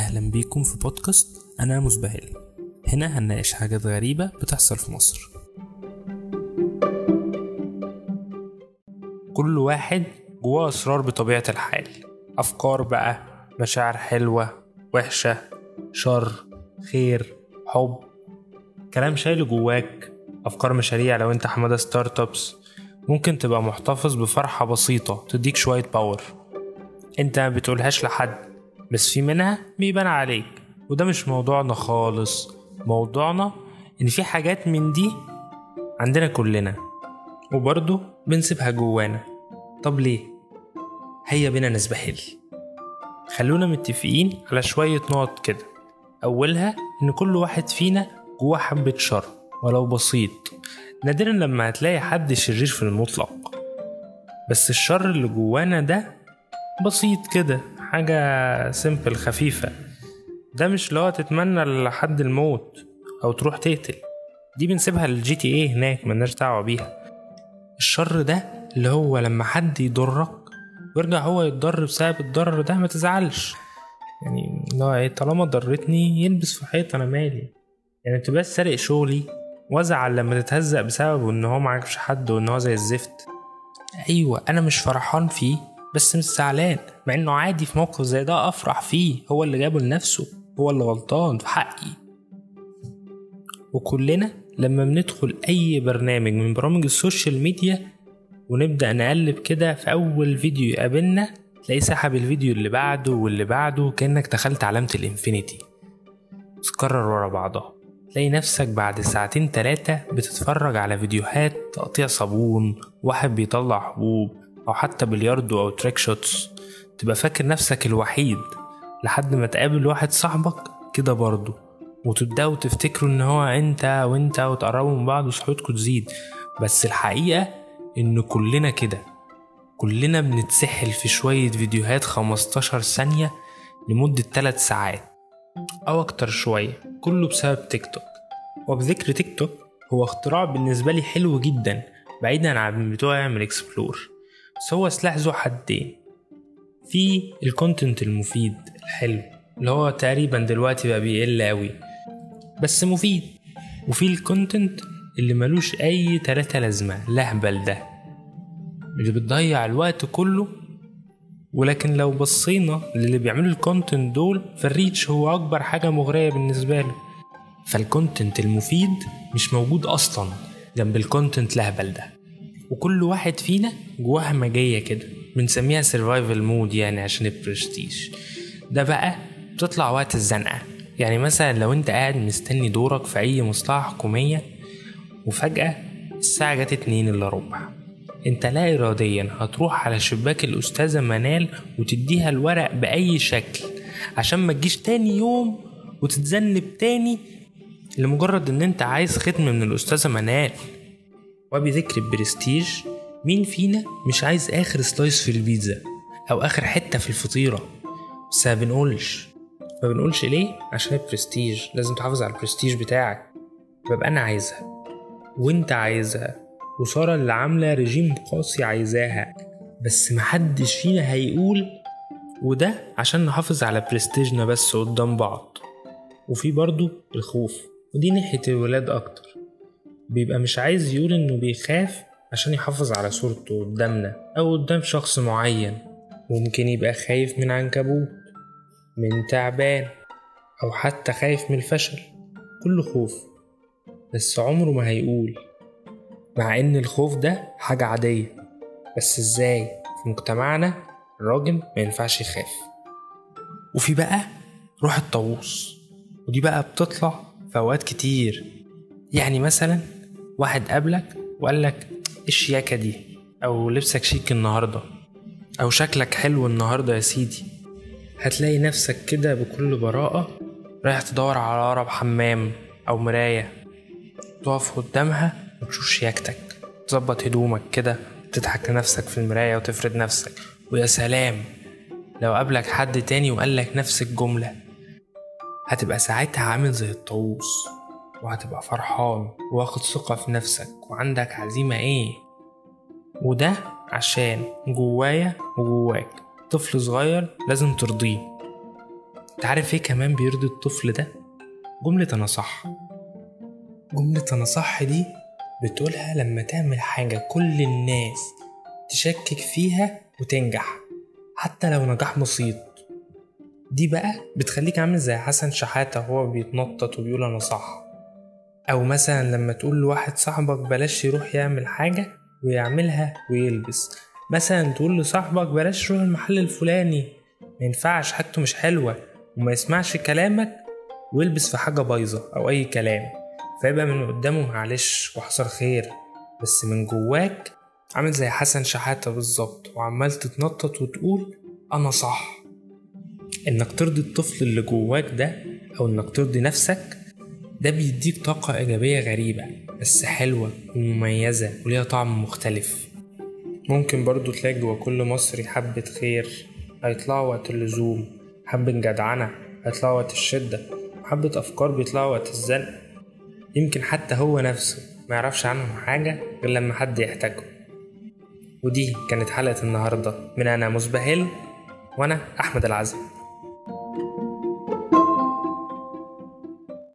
أهلا بيكم في بودكاست أنا مزبهل هنا هنناقش حاجات غريبة بتحصل في مصر. كل واحد جواه أسرار بطبيعة الحال. أفكار بقى مشاعر حلوة وحشة شر خير حب. كلام شايله جواك أفكار مشاريع لو أنت حمادة startups ممكن تبقى محتفظ بفرحة بسيطة تديك شوية power أنت ما بتقولهاش لحد. بس في منها بيبان عليك. وده مش موضوعنا خالص. موضوعنا إن في حاجات من دي عندنا كلنا وبرضه بنسيبها جوانا. طب ليه؟ هيا بينا نسبحل. خلونا متفقين على شوية نقط كده. أولها إن كل واحد فينا جواه حبة شر ولو بسيط. نادرا لما هتلاقي حد شرير في المطلق. بس الشر اللي جوانا ده بسيط كده. حاجة simple خفيفة. ده مش هو تتمنى لحد الموت أو تروح تقتل. دي بنسيبها لل GTA هناك ملناش دعوة بيها. الشر ده اللي هو لما حد يضرك ويرجع هو يتضر بسبب الضرر ده ما تزعلش. يعني هو إيه طالما ضرتني يلبس في حيط أنا مالي. يعني تبقى سارق شغلي وأزعل لما تتهزق بسببه إن هو معكش حد وإن هو زي الزفت. أيوه أنا مش فرحان فيه. بس مش زعلان مع إنه عادي في موقف زي ده أفرح فيه هو اللي جابه لنفسه هو اللي غلطان في حقي. وكلنا لما بندخل أي برنامج من برامج السوشيال ميديا ونبدأ نقلب كده في أول فيديو يقابلنا تلاقيه سحب الفيديو اللي بعده واللي بعده كأنك دخلت علامة ال infinity. تتكرر ورا بعضها. تلاقي نفسك بعد ساعتين تلاتة بتتفرج على فيديوهات تقطيع صابون واحد بيطلع حبوب. أو حتى بلياردو أو تريك شوتس تبقى فاكر نفسك الوحيد لحد ما تقابل واحد صاحبك كده برضه وتبدأوا تفتكروا إن هو أنت وأنت وتقربوا من بعض وصحتكوا تزيد. بس الحقيقة إن كلنا كده كلنا بنتسحل في شوية فيديوهات 15 ثانية لمدة 3 ساعات أو أكتر شوية كله بسبب تيك توك. وبذكر تيك توك هو اختراع بالنسبة لي حلو جدا بعيدا عن بتوع يعمل explore. هو سلاح ذو حدين. في ال content المفيد الحلو اللي هو تقريبا دلوقتي بقى بيقل قوي بس مفيد. وفي ال content اللي ملوش أي تلاتة لازمة لهبل ده اللي بتضيع الوقت كله. ولكن لو بصينا للي بيعملوا ال content دول فال reach هو أكبر حاجة مغرية بالنسبة له. فال content المفيد مش موجود أصلا جنب ال content لهبل ده وكل واحد فينا جواه همجية كده بنسميها survival mode يعني عشان البرستيج ده بقى بتطلع وقت الزنقة. يعني مثلا لو أنت قاعد مستني دورك في أي مصلحة حكومية وفجأة الساعة جت اتنين إلا ربع. أنت لا اراديا هتروح على شباك الأستاذة منال وتديها الورق بأي شكل عشان ما تجيش تاني يوم وتتذنب تاني لمجرد إن أنت عايز ختم من الأستاذة منال. وبذكر البرستيج مين فينا مش عايز آخر slice في البيتزا أو آخر حتة في الفطيرة؟ بس ما بنقولش. ما بنقولش ليه؟ عشان البرستيج. لازم تحافظ على البرستيج بتاعك. ببقى أنا عايزها. وأنت عايزها. وسارة اللي عاملة رجيم قاسي عايزاها. بس محدش فينا هيقول وده عشان نحافظ على برستيجنا بس قدام بعض. وفي برضو الخوف. ودي ناحية الولاد أكتر. بيبقى مش عايز يقول إنه بيخاف عشان يحافظ على صورته قدامنا أو قدام شخص معين. ممكن يبقى خايف من عنكبوت من تعبان أو حتى خايف من الفشل. كله خوف بس عمره ما هيقول. مع إن الخوف ده حاجة عادية بس إزاي؟ في مجتمعنا الراجل ما ينفعش يخاف. وفي بقى روح الطاووس ودي بقى بتطلع في أوقات كتير. يعني مثلا واحد قابلك وقال لك الشياكة دي؟ أو لبسك شيك النهاردة. أو شكلك حلو النهاردة يا سيدي. هتلاقي نفسك كده بكل براءة رايح تدور على أقرب حمام أو مراية. تقف قدامها وتشوف شياكتك. تظبط هدومك كده تضحك لنفسك في المراية وتفرد نفسك. ويا سلام! لو قابلك حد تاني وقالك نفس الجملة هتبقى ساعتها عامل زي الطاووس. وهتبقى فرحان واخد ثقة في نفسك. وعندك عزيمة إيه؟ وده عشان جوايا وجواك. طفل صغير لازم ترضيه. تعرف إيه كمان بيرضي الطفل ده؟ جملة أنا صح. جملة أنا صح دي بتقولها لما تعمل حاجة كل الناس تشكك فيها وتنجح حتى لو نجاح بسيط. دي بقى بتخليك عامل زي حسن شحاتة وهو بيتنطط وبيقول أنا صح. أو مثلا لما تقول لواحد صاحبك بلاش يروح يعمل حاجة ويعملها ويلبس. مثلا تقول لصاحبك بلاش تروح المحل الفلاني مينفعش حاجته مش حلوة وما يسمعش كلامك ويلبس في حاجة بايظة أو أي كلام. فيبقى من قدامه معلش وحصل خير بس من جواك عامل زي حسن شحاتة بالظبط وعمال تتنطط وتقول أنا صح. إنك ترضي الطفل اللي جواك ده أو إنك ترضي نفسك ده بيديك طاقة إيجابية غريبة بس حلوة ومميزة وليها طعم مختلف. ممكن برضو تلاقي جوا كل مصري حبة خير هيطلعوا وقت اللزوم. حبة جدعنة هيطلعوا وقت الشدة. حبة أفكار بيطلعوا وقت الزنق. يمكن حتى هو نفسه ما يعرفش عنهم حاجة غير لما حد يحتاجه ودي كانت حلقة النهاردة. من أنا مسبهل وأنا أحمد العزم.